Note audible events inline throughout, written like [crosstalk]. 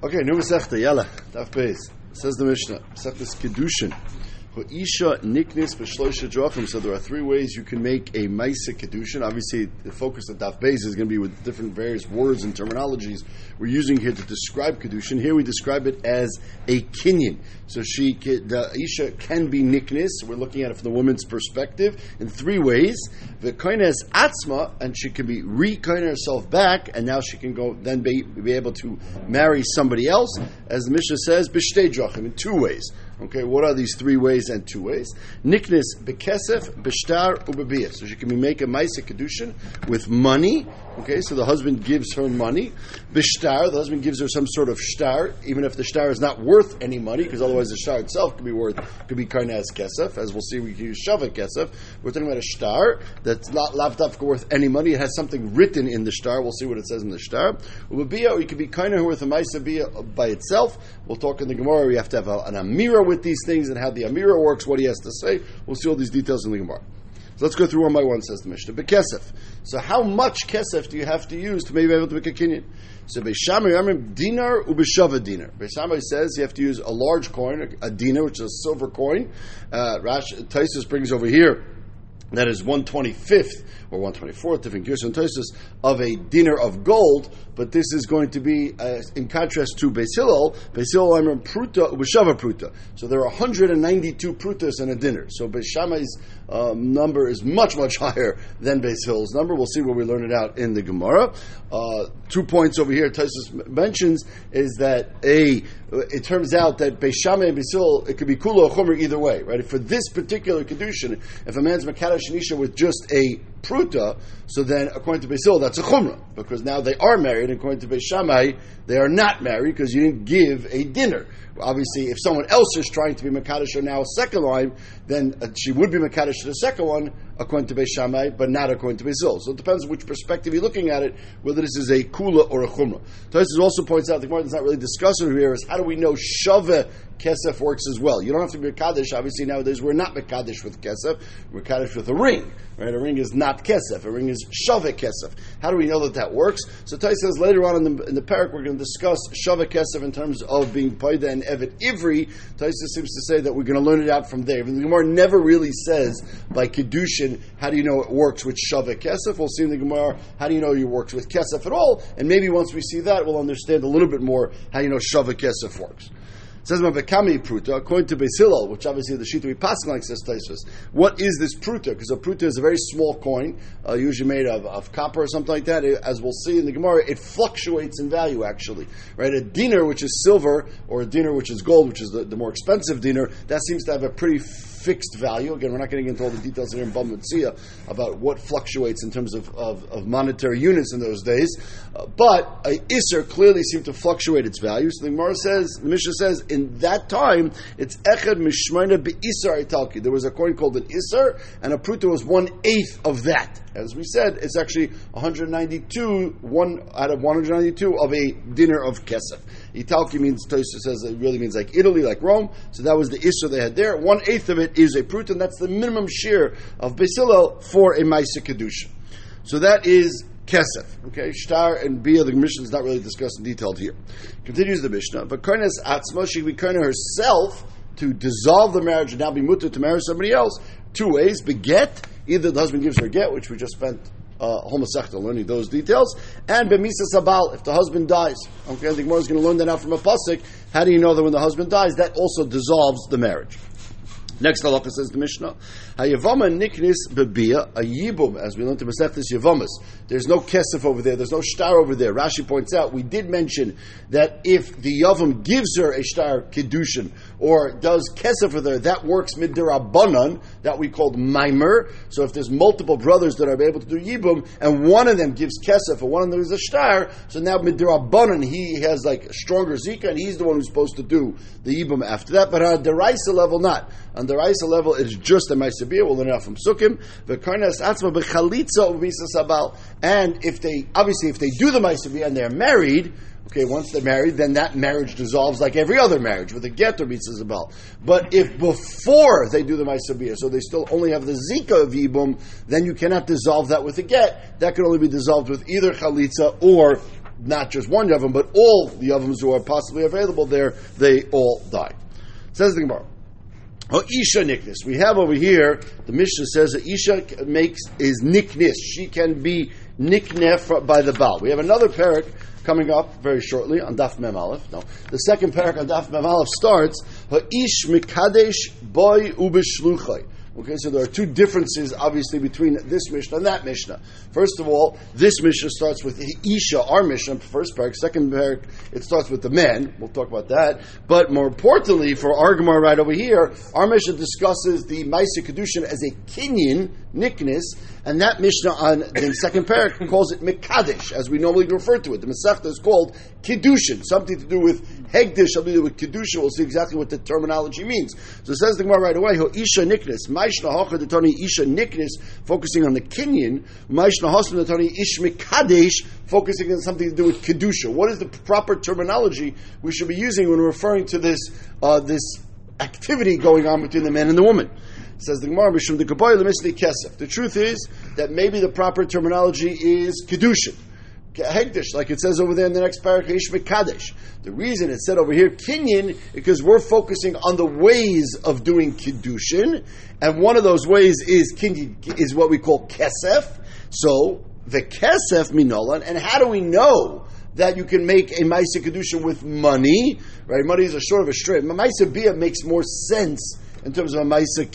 Okay, new Masechta, yalla, daf beis. Says the Mishnah, Masechta's Kedushin. Isha niknis b'shloisha drachim. So there are three ways you can make a Maisa Kedushin. Obviously, the focus of Daf Beis is going to be with different various words and terminologies we're using here to describe Kedushin. Here we describe it as a kinyan. So she, the Isha can be niknis. We're looking at it from the woman's perspective in three ways. The koines atzma, and she can be re herself back, and now she can go then be, be able to marry somebody else, as the Mishnah says, b'shtei drachim, in two ways. Okay, what are these three ways and two ways? Niknis bekesef, b'shtar, ubebiyah. So she can be make a ma'isa kedushin with money. Okay, so the husband gives her money. B'shtar, the husband gives her some sort of shtar, even if the shtar is not worth any money, because otherwise the shtar itself could be worth, could be karnaz kesef. As we'll see, we can use shavat kesef. We're talking about a shtar that's not lavdafka worth any money. It has something written in the shtar. We'll see what it says in the shtar. Ubebiyah, or you could be of worth a ma'isa by itself. We'll talk in the Gemara. We have to have an amira with these things and how the Amira works, what he has to say. We'll see all these details in the Gemara. So let's go through one by one, says the Mishnah. Bekesef. So how much kesef do you have to use to maybe be able to make a kinyan? So Beishamai Yamim dinar ubeshava dinar. Beishamai says you have to use a large coin, a dinar, which is a silver coin. Uh, Rash Taisus brings over here that is 125th or 124th, different gears and Tosus, of a dinar of gold, but this is going to be uh, in contrast to Basil. Basil I'm pruta ubeshava pruta. So there are 192 prutas in a dinar. So Beishamai's um, number is much much higher than Base Hill's number. We'll see where we learn it out in the Gemara. Uh, two points over here. Tosus mentions is that a it turns out that Beishamai and Basil it could be kula or chomer either way, right? For this particular kedushin, if a man's makadosh nisha with just a pruta, so then according to Basil that's a chumrah because now they are married. According to Beishamai, they are not married because you didn't give a dinner. Obviously, if someone else is trying to be makadosh now a second line, then uh, she would be makadosh to the second one according to Beishamai, but not according to Basil. So it depends on which perspective you're looking at it, whether this is a kula or a chumrah. Tosis also points out the Gemara does not really discuss here is how do we know shava kesef works as well? You don't have to be Kaddish. Obviously nowadays we're not Kaddish with kesef. We're Kaddish with a ring. Right? A ring is not kesef. A ring is shava kesef. How do we know that that works? So Tais says later on in the, in the parak we're going to discuss shava kesef in terms of being paida and evet ivri. Tais seems to say that we're going to learn it out from there. The Gemara never really says by kedushin how do you know it works with shava kesef. We'll see in the Gemara how do you know it works with kesef at all. And maybe once we see that we'll understand a little bit more how you know shava kesef works It says Mavakami Pruta, according to Basil, which obviously the sheet we pass like says Taisus. What is this Pruta? Because a Pruta is a very small coin, uh, usually made of, of copper or something like that. It, as we'll see in the Gemara, it fluctuates in value actually. Right? A dinar, which is silver, or a dinar, which is gold, which is the, the more expensive dinar, that seems to have a pretty fixed value. Again, we're not getting into all the details here in Bamutziya about what fluctuates in terms of, of, of monetary units in those days. Uh, but a Isser clearly seemed to fluctuate its value. So the Gemara says, the Mishnah says, in that time, it's Echad Mishmaina Be'isar Italki. There was a coin called an Isser, and a Pruta was one eighth of that. As we said, it's actually 192, one out of 192 of a dinner of Kesef. Italki means, Tosa says it really means like Italy, like Rome. So that was the Isser they had there. One eighth of it is a Pruta, and that's the minimum share of Basilil for a Maisa Kedusha. So that is Kesef. Okay, Shtar and Bia, the Mishnah is not really discussed in detail here. Continues the Mishnah. But Karnas Atzma, she be Karna herself to dissolve the marriage and now be mutter to marry somebody else. Two ways: beget, either the husband gives her get, which we just spent uh, homosexual learning those details, and bemisa sabal if the husband dies. Okay, the Gemara is going to learn that out from a pasuk. How do you know that when the husband dies, that also dissolves the marriage? Next halacha says the Mishnah, Hayavama niknis bebia, a yibum, as we learned to Masechtas Yavamas. There's no kesef over there, there's no star over there. Rashi points out, we did mention that if the Yavam gives her a star kedushin, or does kesef for her, that works midirabanan, that we called mimer. So if there's multiple brothers that are able to do yibum, and one of them gives kesef, and one of them is a star, so now midirabanan, he has like stronger zika, and he's the one who's supposed to do the yibum after that, but on a deraisa level, not. On the Raisa level, it's just a Maisabiyah. We'll learn it out from Sukkim. V'karnas atzma b'chalitza ubisa sabal. And if they, obviously, if they do the Maisabiyah and they're married, okay, once they're married, then that marriage dissolves like every other marriage with a get or mitzvah zabal. But if before they do the Maisabiyah, so they still only have the Zika of Yibum, then you cannot dissolve that with a get. That can only be dissolved with either Chalitza or not just one Yavam, but all the Yavams who are possibly available there, they all die. Says the Gemara. Oh, Isha niknis. We have over here, the Mishnah says that Isha makes, is niknis. She can be niknef by the Baal. We have another parak coming up very shortly on Daf Mem Aleph. No, the second parak on Daf Mem Aleph starts, Ha'ish mikadesh boy ubishluchai. Okay, so there are two differences, obviously, between this Mishnah and that Mishnah. First of all, this Mishnah starts with Isha, our Mishnah, first parak. Second parak, it starts with the men. We'll talk about that. But more importantly, for our Gemara right over here, our Mishnah discusses the Maisa Kedushin as a Kinyan, Niknis, and that Mishnah on the second parak [laughs] calls it Mekadesh, as we normally refer to it. The Masechta is called Kiddushin, something to do with Hegdish, something to do with Kiddushin. We'll see exactly what the terminology means. So it says the Gemara right away, Ho Isha Niknis, Maishna Hocha Detoni Isha Niknis, focusing on the Kinyan, Maishna Hosm Detoni Ish Mekadesh, focusing on something to do with Kedusha. What is the proper terminology we should be using when referring to this, uh, this activity going on between the man and the woman? Says the Gemara, Mishum the Kesef. The truth is that maybe the proper terminology is Kedushin. Hegdish, like it says over there in the next paragraph, Kadesh. The reason it said over here Kinyan because we're focusing on the ways of doing Kiddushin, and one of those ways is Kinyan, is what we call Kesef. So the Kesef Minolan, and how do we know that you can make a Maisa Kedushin with money? Right, money is a short of a straight. Maisa Bia makes more sense in terms of a Maisa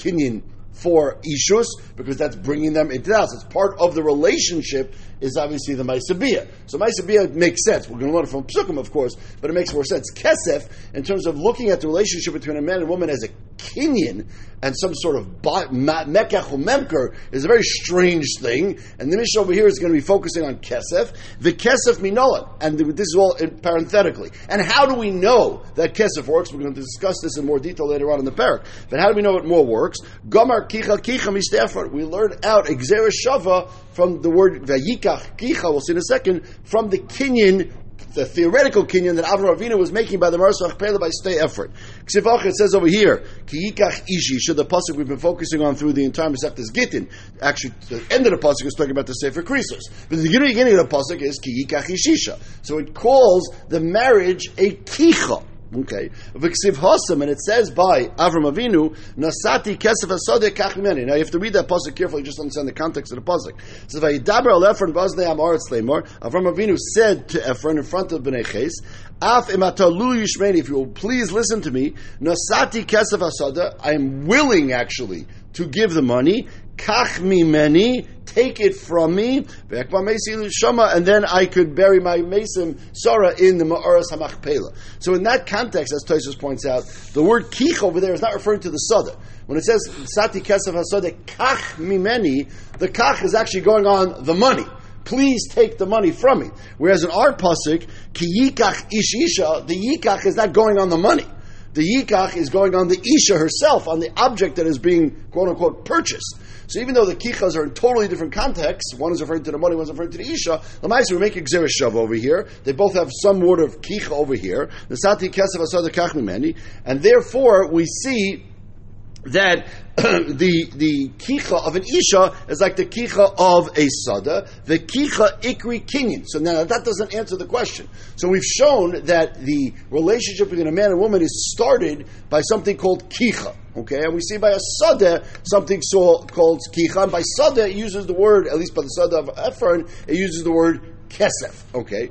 for Ishus, because that's bringing them into the house. It's part of the relationship is obviously the Maisabiyah. So Maisabiyah makes sense. We're going to learn from Psukim, of course, but it makes more sense. Kesef, in terms of looking at the relationship between a man and woman as a kinyan and some sort of mekach memker is a very strange thing. And the mission over here is going to be focusing on Kesef. The Kesef minola, and this is all parenthetically. And how do we know that Kesef works? We're going to discuss this in more detail later on in the parak. But how do we know it more works? Gomar kicha kicha We learn out gezeira shava from the word Vayikach Kicha, we'll see in a second, from the Kinyan the theoretical kinyan that Avram Avinu was making by the Marsach Pele by stay effort. Ksivach, it says over here, Kiyikach Ishi, should the pasuk we've been focusing on through the entire Masechtas Gittin. Actually, the end of the pasuk is talking about the Sefer Krisos. But the beginning of the pasuk is Kiyikach Ishisha. So it calls the marriage a kicha. Okay. V'ksiv hosam, and it says by Avram Avinu, Nasati kesef asode kach. Now you have to read that pasuk carefully, just understand the context of the pasuk. It says, al. Avram Avinu said to Ephron in front of Bnei Ches, Af imatalu yishmeni, if you will please listen to me, Nasati kesef asode, I am willing actually to give the money, kach mimeni, take it from me, and then I could bury my mason Sarah in the Ma'aras HaMachpela. So in that context, as Tosus points out, the word kich over there is not referring to the Sada. When it says Sati Kesef HaSada kach mimeni, the kach is actually going on the money please take the money from me. Whereas in our pasuk, ki yikach the yikach is not going on the money. The yikach is going on the isha herself, on the object that is being quote unquote purchased. So even though the kichas are in totally different contexts, one is referring to the money, one is referring to the isha, the Lamaisa, we make Shav over here. They both have some word of kicha over here. The sati kesef asad kach and therefore we see that [clears throat] the the kicha of an isha is like the kicha of a sada, the kicha ikri kinyan. So now that doesn't answer the question. So we've shown that the relationship between a man and woman is started by something called kicha. Okay, and we see by a sada something so called kicha. And by sada it uses the word, at least by the sada of Ephron, it uses the word kesef. Okay,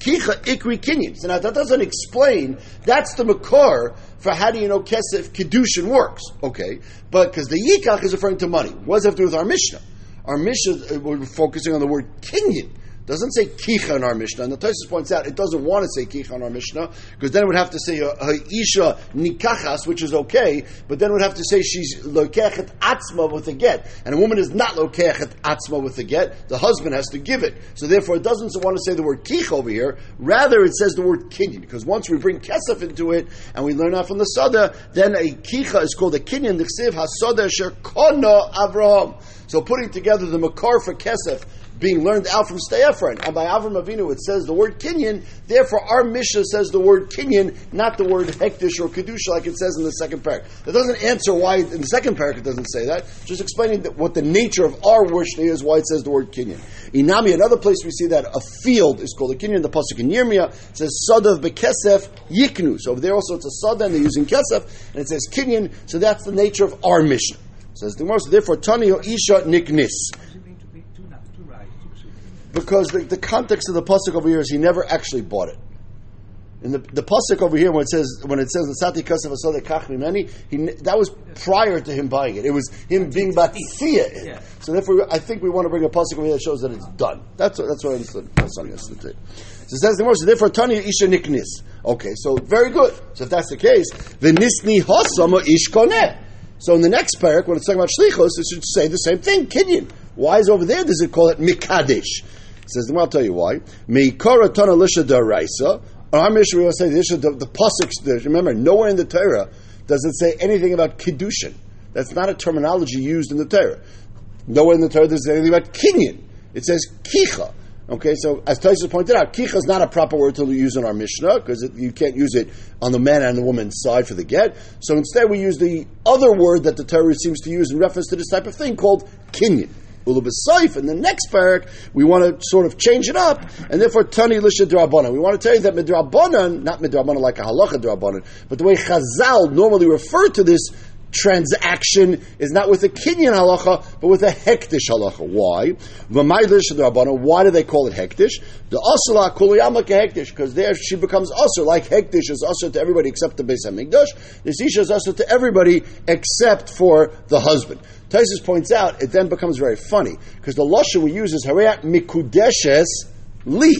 kicha ikri kinyan. So now that doesn't explain. That's the makar for how do you know kesef kedushin works? Okay, but because the yikach is referring to money. What does it have to do with our mishnah? Our mishnah uh, we're focusing on the word kinyan doesn't say kicha in our Mishnah. And the Tosis points out it doesn't want to say kicha in our Mishnah because then it would have to say uh, isha nikachas, which is okay, but then it would have to say she's lokechet atzma with a get, and a woman is not lokechet atzma with a get. The husband has to give it. So therefore, it doesn't want to say the word kicha over here. Rather, it says the word kinyan because once we bring kesef into it and we learn out from the sada, then a kicha is called a kinyan. The chsiv hasada sher kono Avraham. So putting together the makar for kesef being learned out from Steyefren. And by Avram Avinu it says the word Kinyan, therefore our Mishnah says the word Kinyan, not the word Hektish or Kedusha like it says in the second parak. That doesn't answer why in the second parak it doesn't say that, just explaining that what the nature of our Mishnah is, why it says the word Kinyan. Inami, another place we see that a field is called a Kinyan, the Pasuk in Yirmiyah says Sadav Bekesef Yiknu. So over there also it's a Sada and they're using Kesef, and it says Kinyan, so that's the nature of our Mishnah. Says the Gemara, therefore Tani Isha Niknis because the, the context of the pasuk over here is he never actually bought it. In the, the pasuk over here, when it says when it says the sati kasav asode he that was prior to him buying it. It was him being batzia it. So therefore, I think we want to bring a pasuk over here that shows that it's done. That's what, that's what I understood. That's what I understood. So it says the most. Therefore, tanya isha niknis. Okay, so very good. So if that's the case, the nisni hosam ish koneh. So in the next parak, when it's talking about shlichos, it should say the same thing, kinyan. Why is over there does it call it mikadesh? Says, well, I'll tell you why. Meikara tana lisha daraisa. Our Mishnah will say the, the, the pasuk. Remember, nowhere in the Torah does it say anything about kiddushin. That's not a terminology used in the Torah. Nowhere in the Torah does it say anything about kinyan. It says kicha. Okay, so as Tyson pointed out, kicha is not a proper word to use in our Mishnah because you can't use it on the man and the woman's side for the get. So instead, we use the other word that the Torah seems to use in reference to this type of thing called kinyan. Ulubasayif. In the next parak, we want to sort of change it up, and therefore Tani Lisha. We want to tell you that Midrabanan, not Midrabanan like a halacha Drabanan, but the way Chazal normally refer to this transaction is not with a Kenyan halacha, but with a hektish halacha. Why? Why do they call it hektish? The asala kuliyama hektish, because there she becomes usher, like hektish is usher to everybody except the Beis Hamikdash. This isha is usher to everybody except for the husband. Taisus points out it then becomes very funny because the lashon we use is harayat mikudeshes li,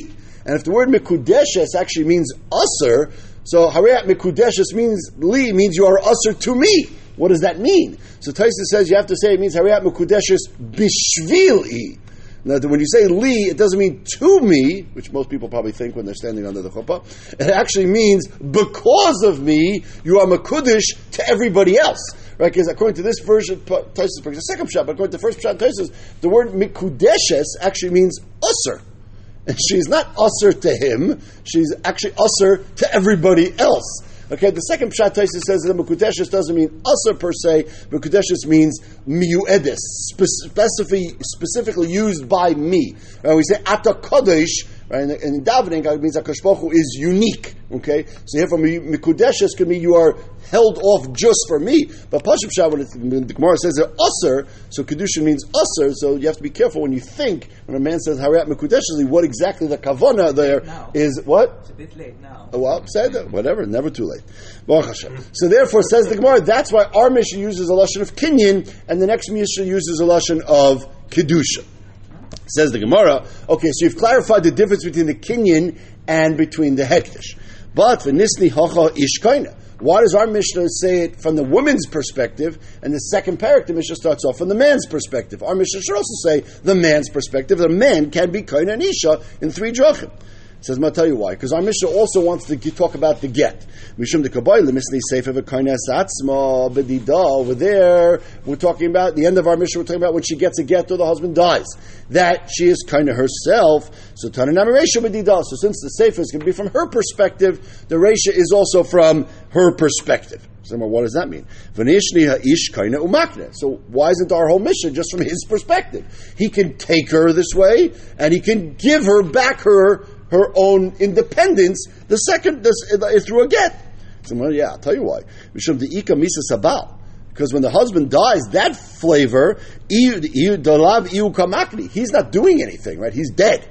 and if the word mikudeshes actually means usher, so harayat mikudeshes means li means you are usher to me. What does that mean? So Taisus says you have to say it means harayat mikudeshes bishvili. Now, when you say li, it doesn't mean to me, which most people probably think when they're standing under the chuppah. It actually means because of me, you are makudish to everybody else. Right? Because according to this version, Taisus brings a second shot, but according to the first shot, Taisus, the word mikudeshes actually means usser. And she's not usser to him, she's actually usser to everybody else. Okay, the second pshat Taisa says that Mekudeshes doesn't mean asa per se. Mekudeshes means miuedis, specifically, specifically used by me. Right? We say ata kodesh, right? In, in davening, it means that Baruch is unique. Okay, so here from Mikudeshes could mean you are held off just for me. But Shah, when, when, the Gemara says usser, so Kedushin means usser, so you have to be careful when you think, when a man says Harayat Mikudeshli, what exactly the kavana there is what? It's a bit late now. Oh, well, say that, whatever, never too late. So therefore, says the Gemara, that's why our mission uses a Lashon of Kinyan, and the next mission uses a Lashon of Kedusha. Says the Gemara, okay, so you've clarified the difference between the Kinyan and between the Hektish. But for Nisni Hacha Ishkaina. Why does our Mishnah say it from the woman's perspective, and the second parak, the Mishnah starts off from the man's perspective? Our Mishnah should also say the man's perspective. The man can be kain and isha in three drachim says, I'll tell you why. Because our Mishnah also wants to talk about the get. Mishum de sefer v'koines atzma. Over there, we're talking about the end of our Mishnah. We're talking about when she gets a get or the husband dies. That she is kind of herself. So. So since the sefer is going to be from her perspective, the reisha is also from her perspective. So what does that mean? So why isn't our whole mission just from his perspective? He can take her this way, and he can give her back her her own independence, the second this, through a get. So, well, yeah, I'll tell you why. Because when the husband dies, that flavor, he's not doing anything, right? He's dead.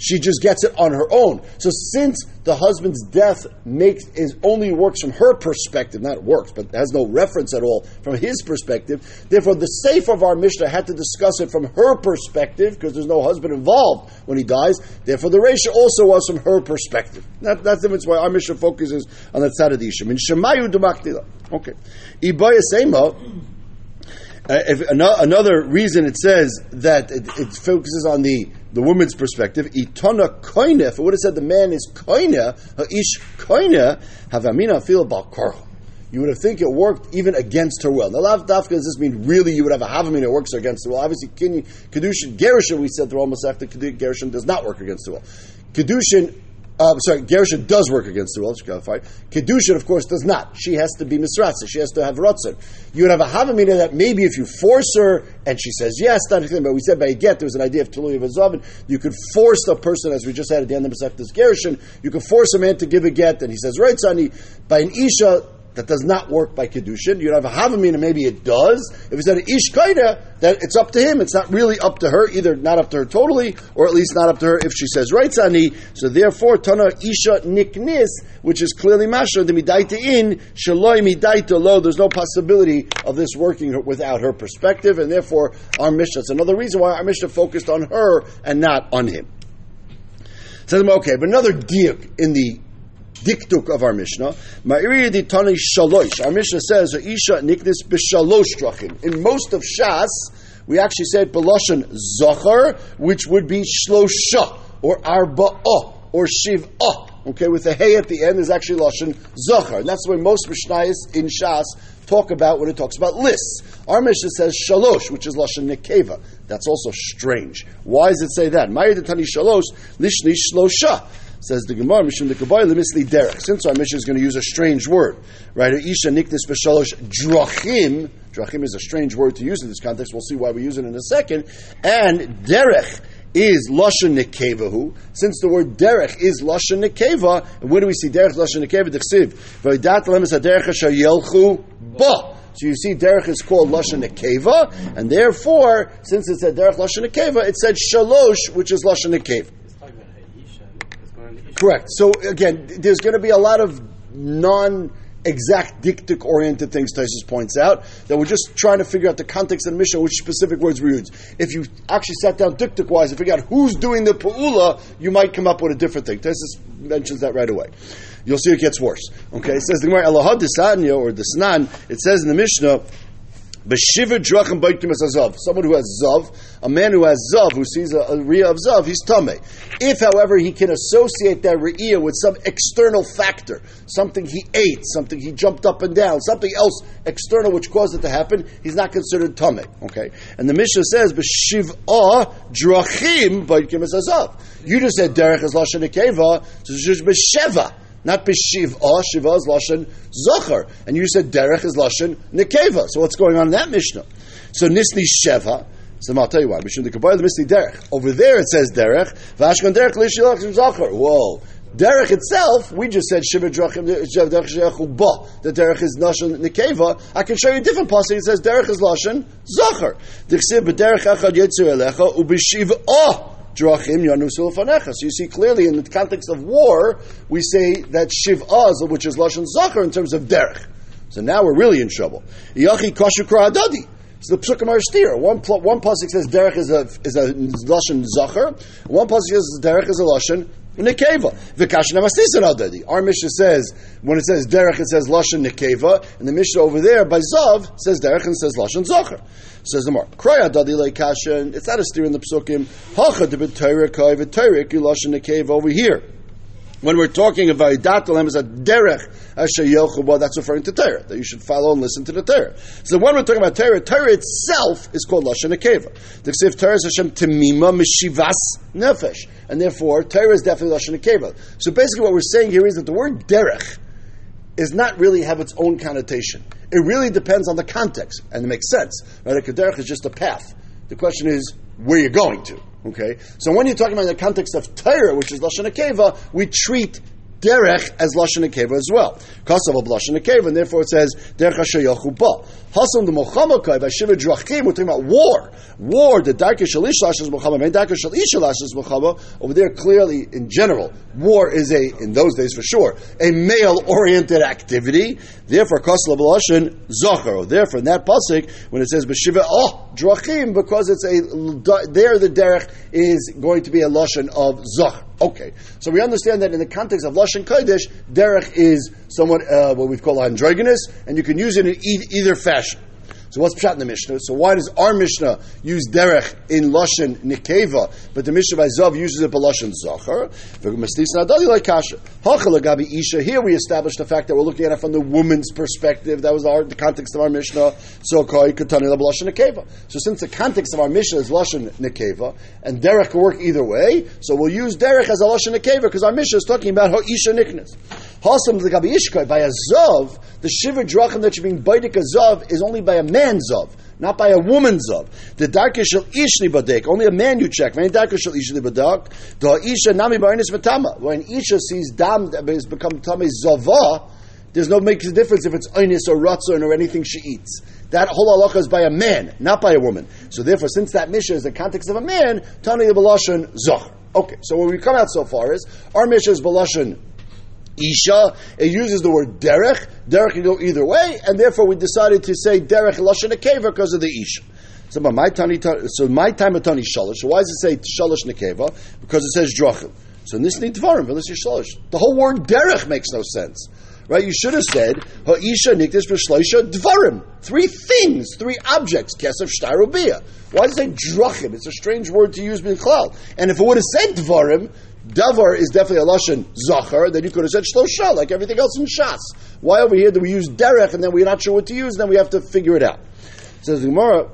She just gets it on her own. So since the husband's death makes is only works from her perspective, not works, but has no reference at all from his perspective, therefore the safe of our Mishnah had to discuss it from her perspective, because there's no husband involved when he dies. Therefore the ratio also was from her perspective. That, that's the difference why our Mishnah focuses on side of the issue. Shemayu Okay. Ibaya uh, another reason it says that it, it, focuses on the, the woman's perspective, itana koine, if it would have said the man is koine, ish koine, have amina feel about you would have think it worked even against her will. Now, lav dafka does this mean really you would have a havamina that works against the will? Obviously, kedushin gerushin we said through almost after gerushin does not work against the will. Kedushin uh, sorry, Gerusha does work against the will. She clarified. Kedusha, of course, does not. She has to be misratza. She has to have rotzen. You would have a havamina that maybe if you force her and she says yes. But we said by a get there was an idea of of a You could force a person, as we just had at the end of Masechtas Gerushin, you could force a man to give a get, and he says right, sonny. By an isha, that does not work by kedushin. You'd have a havamina, maybe it does. If it's an ish kaida, that it's up to him. It's not really up to her, either not up to her totally, or at least not up to her if she says right sani. So therefore, tana isha niknis, which is clearly masha the midaita in shaloi midaita lo. There's no possibility of this working without her perspective, and therefore our mishnah. That's another reason why our mishnah focused on her and not on him. Says okay, but another diuk in the diktuk of our Mishnah. Shalosh. Our Mishnah says, Isha niknis b'shalosh. In most of Shas, we actually said beloshan zachar, which would be shlosha, or arba'ah, or shiv'ah. Okay, with the hey at the end is actually lashon zachar. And that's the way most Mishnayos in Shas talk about when it talks about lists. Our Mishnah says shalosh, which is lashon nekeva. That's also strange. Why does it say that? Ma'iri di tani shalosh, lishni shlosha. Says the Gemara, Mishum the Kabbalah, Misli Derek. Since our mission is going to use a strange word, right? Isha Niknis B'Shalosh Drachim. Drachim is a strange word to use in this context. We'll see why we use it in a second. And Derech is lashon nekevahu. Since the word derech is lashon nekeva, and where do we see derech lashon nekeva? Dechsiv v'idat lemes haderech yelchu ba. So you see, derech is called lashon nekeva, and therefore, since it said derech lashon nekeva, it said shalosh, which is lashon nekeva. Correct. So again, there's going to be a lot of non exact dictic oriented things Tysus points out that we're just trying to figure out the context of the mission, which specific words we use. If you actually sat down dictic wise and figure out who's doing the pa'ula, you might come up with a different thing. Tysus mentions that right away. You'll see it gets worse. Okay, it says the Gemara or the Snan, it says in the Mishnah B'shiva drachim boitkim as zav. Someone who has zav, a man who has zav, who sees a, a of zav, he's tame. If, however, he can associate that riyah with some external factor, something he ate, something he jumped up and down, something else external which caused it to happen, he's not considered tame. Okay, and the Mishnah says b'shivah drachim boitkim as zav. You just said derech is lashon so it's just b'sheva. Not b'shiv'ah, ah, shiva is lashon zocher, and you said derech is lashon nekeva. So what's going on in that mishnah? So nisni sheva. So I'll tell you why. Mishum the misni derech. Over there it says derech. Vashkan derech lishilach zocher. Whoa. Derech itself, we just said shiva drachim. The derech is lashon nekeva. I can show you a different passage. It says derech is lashon zocher. Dichsib b'derech echad yetzu elecha ub'shiv'ah ah, drachim fanecha. So you see clearly in the context of war, we say that shiv az, which is lashon zachar in terms of derech. So now we're really in trouble. Yachi kashu adadi. So the psukim are steer. One one pasuk says derech is a is a lashon zachar. One pasuk says derech is a lashon nekeva. V'kashin amasisan adadi. Our Mishnah says when it says derech, it says lashon nekeva, and the Mishnah over there by zav says derech and says lashon zachar. Says the Mark, Kraya dadi leikashin. It's not a steer in the psukim. Hacha de b'tayra kai v'tayra lashon nekeva over here. When we're talking about Idatalem as a derech asher yelchuba, that's referring to Torah, that you should follow and listen to the Torah. So when we're talking about Torah, Torah itself is called Lashon Akeva. The Ksiv Torah is Hashem Temima Mishivas Nefesh. And therefore, Torah is definitely Lashon Akeva. So basically what we're saying here is that the word derech is not really have its own connotation. It really depends on the context, and it makes sense. Right? A derech is just a path. The question is, where you're going to. Okay, so when you're talking about the context of Torah, which is lashon akeva, we treat derech as lashon akeva as well. Kasav of lashon akeva, and therefore it says derech asher yachuba. Hasam the mochamakai by shiva drachim. We're talking about war. War. The darka shalish lashes mochama, and darka shalish lashes mochama. Over there, clearly in general, war is a in those days for sure a male-oriented activity. Therefore, kasav lashon zachar. Therefore, in that pasuk, when it says b'shiva oh drachim, because it's a there the derech is going to be a lashon of zach. Okay, so we understand that in the context of lashon kodesh, derech is somewhat uh, what we call androgynous, and you can use it in e- either fashion. So what's pshat in the Mishnah? So why does our Mishnah use derech in lashon nikeva, but the Mishnah by Zav uses it by lashon zachar? Here we established the fact that we're looking at it from the woman's perspective. That was our, the context of our Mishnah. So So since the context of our Mishnah is lashon nikeva, and derech can work either way, so we'll use derech as a lashon nikeva because our Mishnah is talking about ha'isha niknas. Hasam Gabi Ishkai, by a Zav, the Shiva Drachim that you're being Baidik a Zav is only by a man's Zav, not by a woman's Zav. The Darka Shal Ishli Badek, only a man you check. When Darka Shal Ishli Badek, the Isha Nami Barinis Matama. When Isha sees Dam has become Tame Zava, there's no makes a difference if it's Einis or Ratzon or anything she eats. That whole halacha is by a man, not by a woman. So therefore, since that mission is the context of a man, Tani Balashon Zoch. Okay, so when we come out so far is our mission is Balashon Isha. It uses the word derech. Derech can go either way, and therefore we decided to say derech lashon nekeva because of the Isha. So my tani, so my time of tani shalosh. So why does it say shalosh nekeva? Because it says drachim. So in this need dvarim, but this is shalosh. The whole word derech makes no sense. Right? You should have said ha'isha nikdish b'shloisha dvarim. Three things, three objects. Kesef shtarubia. Why does it say drachim? It's a strange word to use b'chlal. And if it would have said dvarim, Davar is definitely a lashon zachar. Then you could have said shlosha, like everything else in Shas. Why over here do we use derech and then we're not sure what to use? Then we have to figure it out. Says the Gemara.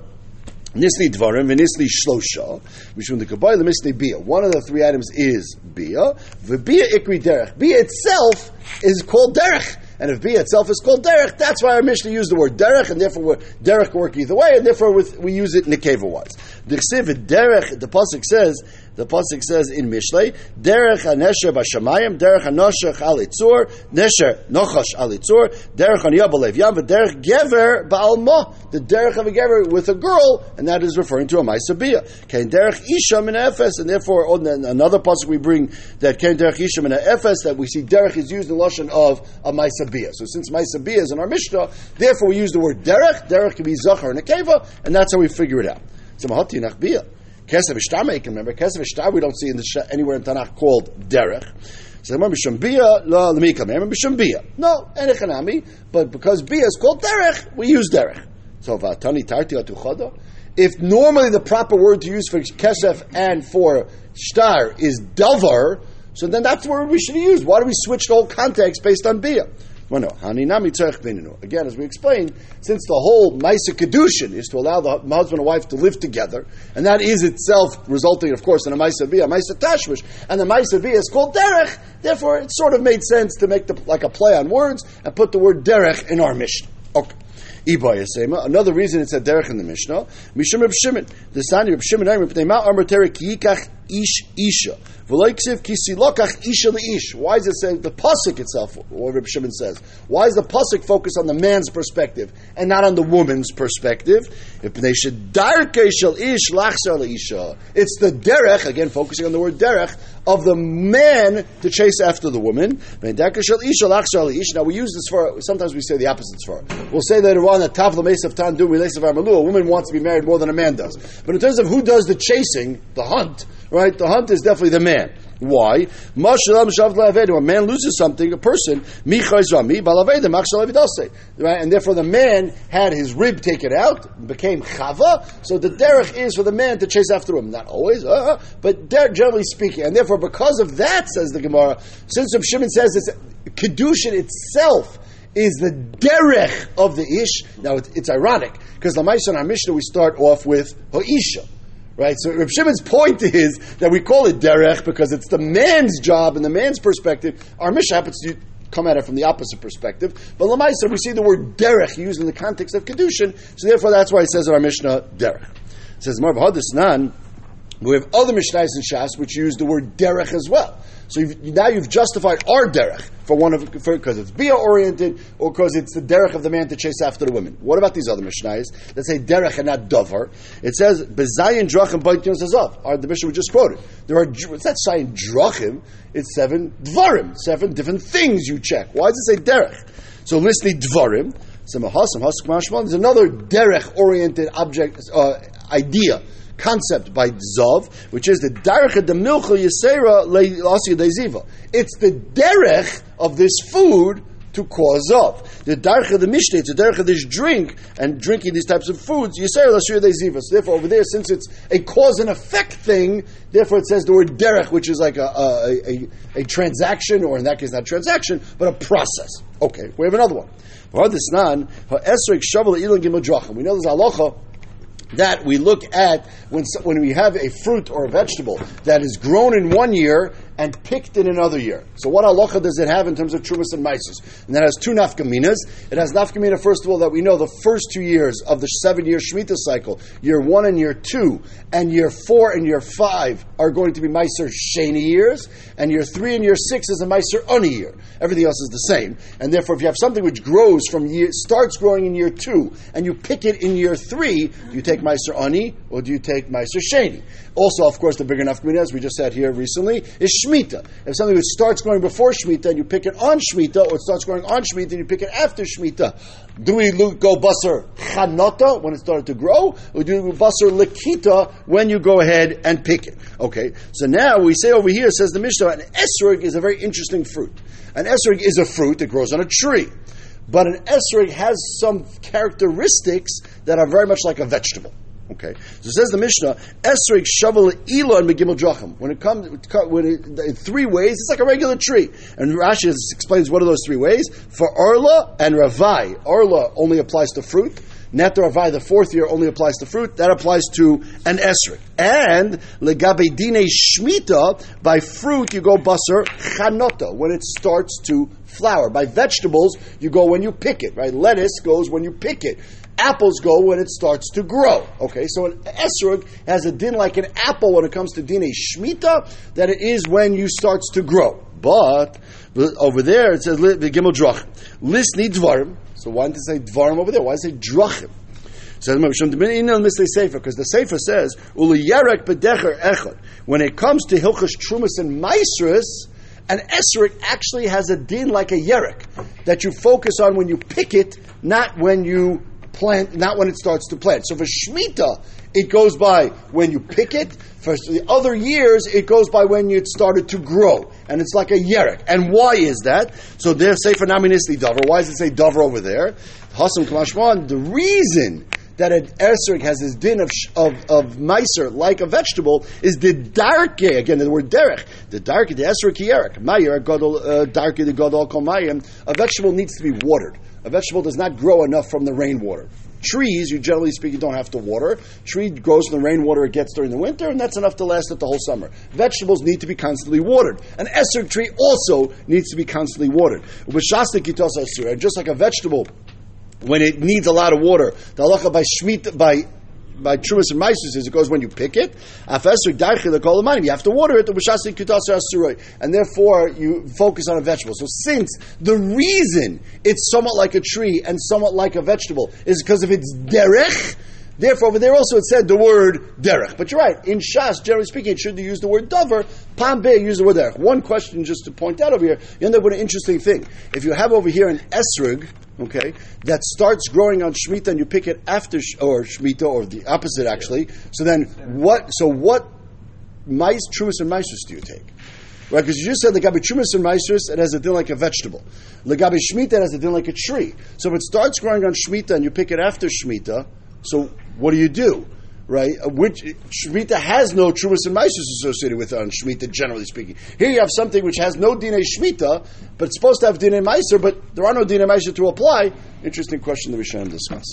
Nisli dvarim v'nisli shlosha. Mishum the kabbalah the misli bia. One of the three items is bia. V'bia ikri derech. Bia itself is called derech. And if bia itself is called derech, that's why our Mishnah used the word derech, and therefore derech can work either way, and therefore we use it nekeva wise. The derech, the pasuk says the pasuk says in Mishlei, "Derech hanesher b'shamayim, derech hanoshech alitzur, nesher nochash alitzur, derech haniyabalev yam, derech gever ba'alma." The derech of a gever with a girl, and that is referring to a ma'isabiyah. Ken derech isha min efes, and therefore on another pasuk we bring that ken derech isha min efes that we see derech is used in the lashon of a ma'isabiyah. So since ma'isabiyah is in our Mishnah, therefore we use the word derech. Derech can be zachar and a keva, and that's how we figure it out. So mahati nachbiyah. Kesef can remember. Kesef Ishtar we don't see in the, anywhere in Tanakh called Derech. So remember Shambia, la lemika. Remember Shambia. No, Enechanami. But because Bia is called Derech, we use Derech. So Vatani Tarti Atuchada. If normally the proper word to use for Kesef and for Shtar is Davar, so then that's the word we should use. Why do we switch the whole context based on Bia? Well, no. Again, as we explained, since the whole Maisa Kedushin is to allow the husband and wife to live together, and that is itself resulting, of course, in a Maisa Bia, Maisa Tashmish, and the Maisa Bia is called Derech, therefore it sort of made sense to make the, like a play on words and put the word Derech in our Mishnah. Okay. Another reason it said derech in the Mishnah, Mishum Reb Shimon, the son of Reb Shimon, Ish Isha. Why does it say the pasuk itself? What Reb Shimon says. Why is the pasuk focus on the man's perspective and not on the woman's perspective? It's the derech again, focusing on the word derech of the man to chase after the woman. Now we use this for sometimes we say the opposites for. We'll say that on the mesa of tandu a woman wants to be married more than a man does. But in terms of who does the chasing, the hunt, right? The hunt is definitely the man. Why? A man loses something, a person, right? And therefore the man had his rib taken out, became chava, so the derech is for the man to chase after him. Not always, uh, but generally speaking. And therefore, because of that, says the Gemara, since Shimon says this, Kedushin itself is the derech of the ish. Now, it's ironic, because the Maison our Mishnah, we start off with Ha'isha. Right? So Reb Shimon's point is that we call it derech because it's the man's job and the man's perspective. Our Mishnah happens to come at it from the opposite perspective. But Lamaisa, we see the word derech used in the context of Kedushin, so therefore that's why it says in our Mishnah derech. It says, Mar Nan, we have other Mishnahs and Shas which use the word derech as well. So you've, now you've justified our derech for one of because it's bia oriented or because it's the derech of the man to chase after the women. What about these other mishnayos that say derech and not davar? It says bezayin drachim baitin zazav. Are the mishnah we just quoted? There are it's that saying drachim. It's seven dvarim, seven different things you check. Why does it say derech? So listen dvarim. There's another derech oriented object uh, idea concept by Zov, which is the Derech de Milcha Yisera Le'asya. It's the derech of this food to cause of. The darch of the mishnah, it's a darch of this drink and drinking these types of foods. Ashir they. So therefore, over there, since it's a cause and effect thing, therefore it says the word derech, which is like a, a, a, a transaction, or in that case, not transaction, but a process. Okay, we have another one. We know there's halacha that we look at when, when we have a fruit or a vegetable that is grown in one year and picked in another year. So what halacha does it have in terms of trumas and maisus? And that has two nafkaminas. It has nafkamina, first of all, that we know the first two years of the seven-year Shemitah cycle, year one and year two, and year four and year five are going to be meiser sheni years, and year three and year six is a meiser oni year. Everything else is the same. And therefore, if you have something which grows from year, starts growing in year two, and you pick it in year three, do you take meiser oni, or do you take meiser sheni? Also, of course, the bigger nafkamina, as we just said here recently, is Shemitah. If something starts growing before Shemitah and you pick it on Shemitah, or it starts growing on Shemitah and you pick it after Shemitah, do we go basar chanota when it started to grow, or do we basar lekita when you go ahead and pick it? Okay, so now we say over here, says the Mishnah, an esrog is a very interesting fruit. An esrog is a fruit that grows on a tree. But an esrog has some characteristics that are very much like a vegetable. Okay, so says the Mishnah, Esrik Shavel Ila and Megimel Drachim. When it comes, when it, in three ways, it's like a regular tree. And Rashi explains what are those three ways. For Arla and Ravai, Arla only applies to fruit. Neto Ravai, the fourth year, only applies to fruit. That applies to an Esrik. And Legabe Dine Shmita, by fruit you go Basar Chanota, when it starts to flower. By vegetables, you go when you pick it, right? Lettuce goes when you pick it apples go when it starts to grow. Okay, so an esrog has a din like an apple when it comes to dine shmita that it is when you starts to grow. But over there it says the gimel drachim. Lisni dvarim. So why did it say dvarim over there? Why does it say drachim? Says because the Sefer says When it comes to hilchas trumas and maestras, an esrog actually has a din like a yerek that you focus on when you pick it, not when you plant, not when it starts to plant. So for Shemitah, it goes by when you pick it. For the other years, it goes by when it started to grow. And it's like a yerek. And why is that? So there say for Naminisli Dover. Why does it say Dover over there? Hasam Kamashman, the reason that an esrog has this din of, of, of meiser like a vegetable is the darke, again the word derech, the darke, the esrog kiyerek, mayer, uh, darke, the mayim, a vegetable needs to be watered. A vegetable does not grow enough from the rainwater. Trees, you generally speaking, don't have to water. Tree grows from the rainwater it gets during the winter, and that's enough to last it the whole summer. Vegetables need to be constantly watered. An esrog tree also needs to be constantly watered. Just like a vegetable when it needs a lot of water. The halacha by by by trumas and maisus is it goes when you pick it. You have to water it, and therefore you focus on a vegetable. So since the reason it's somewhat like a tree and somewhat like a vegetable is because of its derech, Therefore, over there also it said the word derech. But you're right. In Shas, generally speaking, it should use the word dover. Pambe use the word derech. One question just to point out over here, you end up with an interesting thing. If you have over here an esrog, okay, that starts growing on Shemitah and you pick it after, or Shemitah, or the opposite actually, so then what, so what mice, trumas, and mices do you take? Right, because you just said the gabi chumas and maestros, it has a din like a vegetable. The gabi shmita has a din like a tree. So if it starts growing on shmita and you pick it after shmita, so what do you do? Right? Uh, which Shemitah has no Trumas and Mises associated with it on Shemitah, generally speaking. Here you have something which has no Dine Shemitah, but it's supposed to have Dine Meiser, but there are no Dine Meiser to apply. Interesting question that we should discuss.